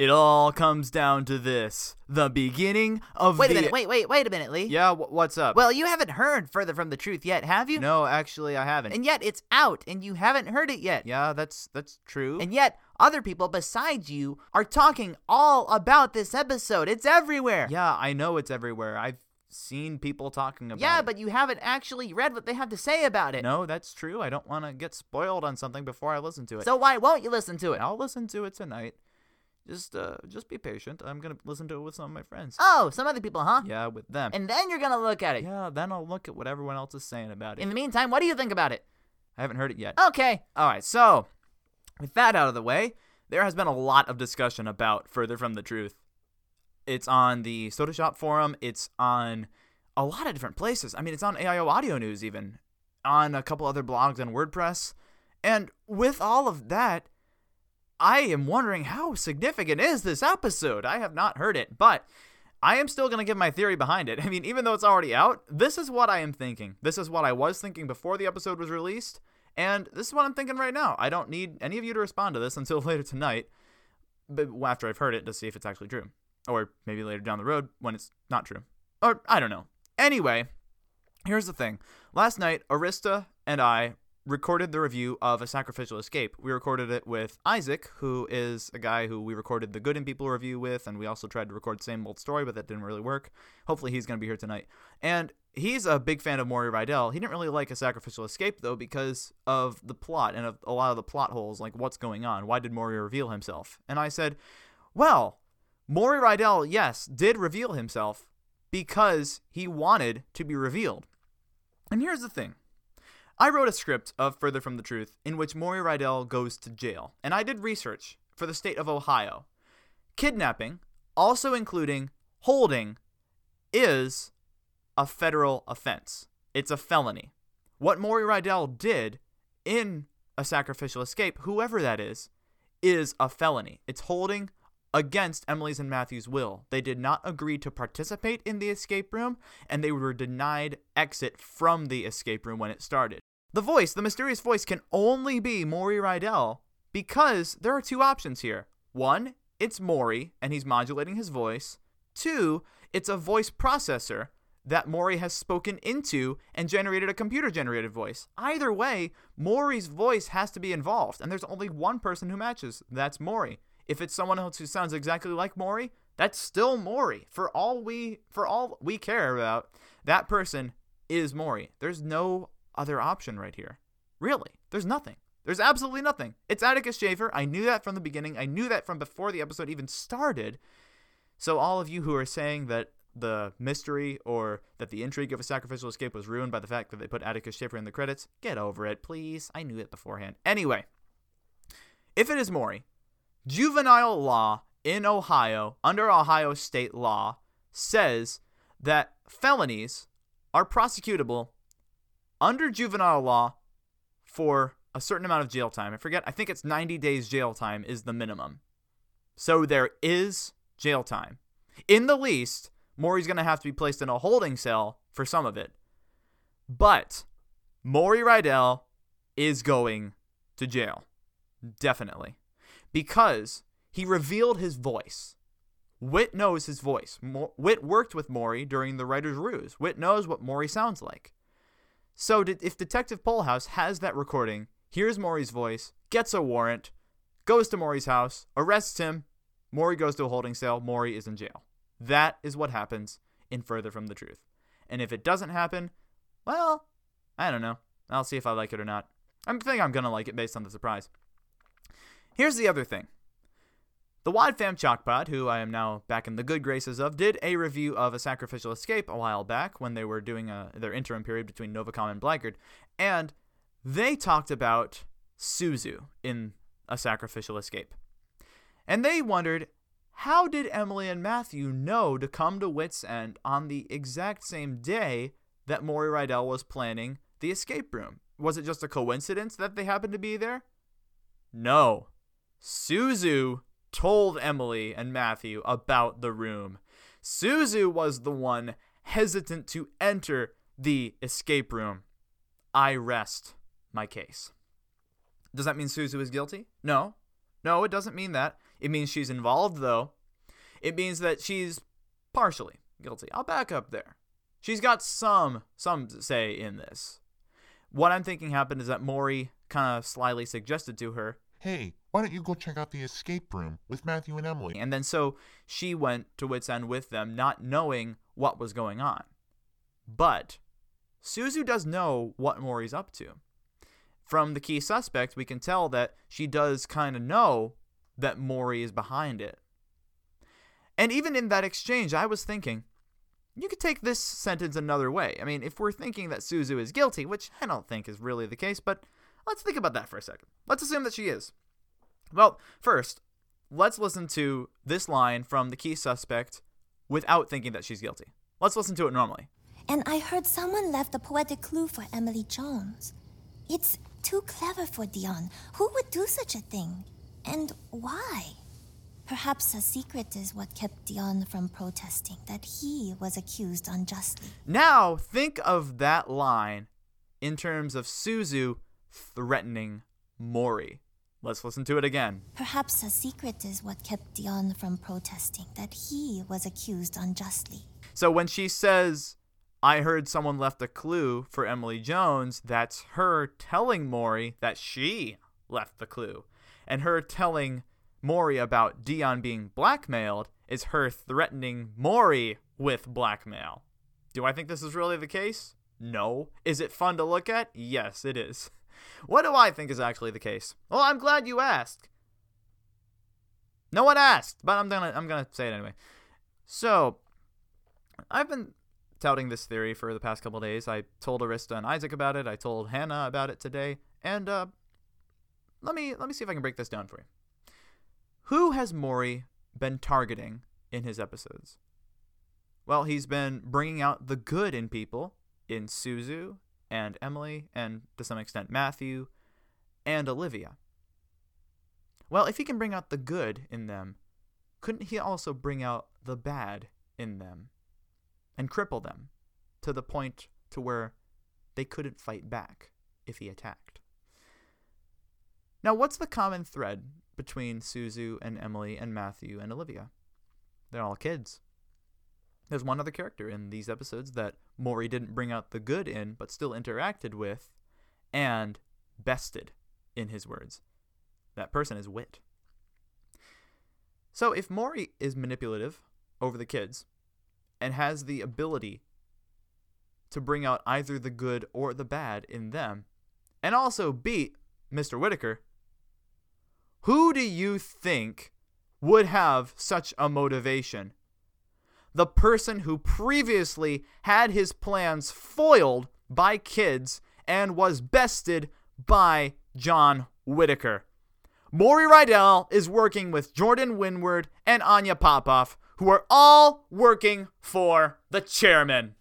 It all comes down to this: the beginning of Wait the. a minute. Wait, wait, wait a minute, Lee. Yeah, wh- what's up? Well, you haven't heard further from the truth yet, have you? no, actually, I haven't. And yet it's out, and you haven't heard it yet. yeah, that's that's true. And yet other people besides you are talking all about this episode. It's everywhere. yeah, I know it's everywhere. I've seen people talking about. Yeah, it. but you haven't actually read what they have to say about it. no, that's true. I don't want to get spoiled on something before I listen to it. So why won't you listen to it? I'll listen to it tonight. Just uh, just be patient. I'm gonna listen to it with some of my friends. Oh, some other people, huh? Yeah, with them. And then you're gonna look at it. yeah, then I'll look at what everyone else is saying about it. In the meantime, what do you think about it? I haven't heard it yet. Okay. All right, so with that out of the way, there has been a lot of discussion about Further From the Truth. It's on the Soda Shop forum, it's on a lot of different places. I mean, it's on AIO Audio News, even, on a couple other blogs on WordPress. And with all of that, I am wondering how significant is this episode? I have not heard it, but I am still going to give my theory behind it. I mean, even though it's already out, this is what I am thinking. This is what I was thinking before the episode was released, and this is what I'm thinking right now. I don't need any of you to respond to this until later tonight, but after I've heard it to see if it's actually true. Or maybe later down the road when it's not true. Or I don't know. Anyway, here's the thing. Last night, Arista and I recorded the review of A Sacrificial Escape. We recorded it with Isaac, who is a guy who we recorded the Good in People review with, and we also tried to record Same Old Story, but that didn't really work. Hopefully, he's going to be here tonight. And he's a big fan of Maury Rydell. He didn't really like A Sacrificial Escape, though, because of the plot and of a lot of the plot holes, like what's going on. Why did Maury reveal himself? And I said, well, Maury Rydell, yes, did reveal himself because he wanted to be revealed. And here's the thing. I wrote a script of Further From the Truth in which Maury Rydell goes to jail, and I did research for the state of Ohio. Kidnapping, also including holding, is a federal offense. It's a felony. What Maury Rydell did in a sacrificial escape, whoever that is, is a felony. It's holding against Emily's and Matthew's will. They did not agree to participate in the escape room, and they were denied exit from the escape room when it started. The voice, the mysterious voice, can only be Maury Rydell because there are two options here. One, it's Maury, and he's modulating his voice. Two, it's a voice processor that Maury has spoken into and generated a computer generated voice. Either way, Maury's voice has to be involved, and there's only one person who matches. That's Maury. If it's someone else who sounds exactly like Maury, that's still Maury. For all we for all we care about, that person is Maury. There's no other option right here. Really. There's nothing. There's absolutely nothing. It's Atticus Shaffer. I knew that from the beginning. I knew that from before the episode even started. So all of you who are saying that the mystery or that the intrigue of a sacrificial escape was ruined by the fact that they put Atticus Shaffer in the credits, get over it, please. I knew it beforehand. Anyway, if it is Maury, juvenile law in Ohio, under Ohio state law, says that felonies are prosecutable under juvenile law for a certain amount of jail time. I forget, I think it's 90 days jail time is the minimum. So there is jail time. In the least, Maury's going to have to be placed in a holding cell for some of it. But Maury Rydell is going to jail. Definitely. Because he revealed his voice. Whit knows his voice. Mo- Whit worked with Maury during the writer's ruse. Whit knows what Maury sounds like. So if Detective Polehouse has that recording, hears Maury's voice, gets a warrant, goes to Maury's house, arrests him, Maury goes to a holding cell, Maury is in jail. That is what happens in Further From the Truth. And if it doesn't happen, well, I don't know. I'll see if I like it or not. I think I'm going to like it based on the surprise. Here's the other thing. The Wad Fam Chalkpod, who I am now back in the good graces of, did a review of A Sacrificial Escape a while back when they were doing a, their interim period between Novacom and Blackgaard, and they talked about Suzu in A Sacrificial Escape. And they wondered how did Emily and Matthew know to come to Whit's End on the exact same day that Maury Rydell was planning the escape room? Was it just a coincidence that they happened to be there? No. Suzu told Emily and Matthew about the room. Suzu was the one hesitant to enter the escape room. I rest my case. Does that mean Suzu is guilty? No. No, it doesn't mean that. It means she's involved, though. It means that she's partially guilty. I'll back up there. She's got some some say in this. What I'm thinking happened is that Maury kind of slyly suggested to her, Hey, why don't you go check out the escape room with Matthew and Emily? and then so she went to Whit's End with them, not knowing what was going on. But Suzu does know what Maury's up to. From the key suspect, we can tell that she does kind of know that Maury is behind it. And even in that exchange, I was thinking, you could take this sentence another way. I mean, if we're thinking that Suzu is guilty, which I don't think is really the case, but let's think about that for a second. Let's assume that she is. Well, first, let's listen to this line from the key suspect without thinking that she's guilty. Let's listen to it normally. And I heard someone left a poetic clue for Emily Jones. It's too clever for Dion. Who would do such a thing? And why? Perhaps a secret is what kept Dion from protesting, that he was accused unjustly. Now, think of that line in terms of Suzu threatening Maury. Let's listen to it again. Perhaps a secret is what kept Dion from protesting, that he was accused unjustly. So when she says, I heard someone left a clue for Emily Jones, that's her telling Maury that she left the clue. And her telling Maury about Dion being blackmailed is her threatening Maury with blackmail. Do I think this is really the case? No. Is it fun to look at? Yes, it is. What do I think is actually the case? Well, I'm glad you asked. No one asked, but I'm gonna I'm gonna say it anyway. So, I've been touting this theory for the past couple days. I told Arista and Isaac about it. I told Hannah about it today, and uh, let me let me see if I can break this down for you. Who has Maury been targeting in his episodes? Well, he's been bringing out the good in people in Suzu and Emily, and to some extent Matthew and Olivia. Well, if he can bring out the good in them, couldn't he also bring out the bad in them and cripple them to the point to where they couldn't fight back if he attacked? Now, what's the common thread between Suzu and Emily and Matthew and Olivia? They're all kids. There's one other character in these episodes that Maury didn't bring out the good in, but still interacted with and bested, in his words. That person is Whit. So if Maury is manipulative over the kids and has the ability to bring out either the good or the bad in them, and also beat Mr. Whitaker, who do you think would have such a motivation? The person who previously had his plans foiled by kids and was bested by John Whitaker. Maury Rydell is working with Jordan Winward and Anya Popoff, who are all working for the chairman.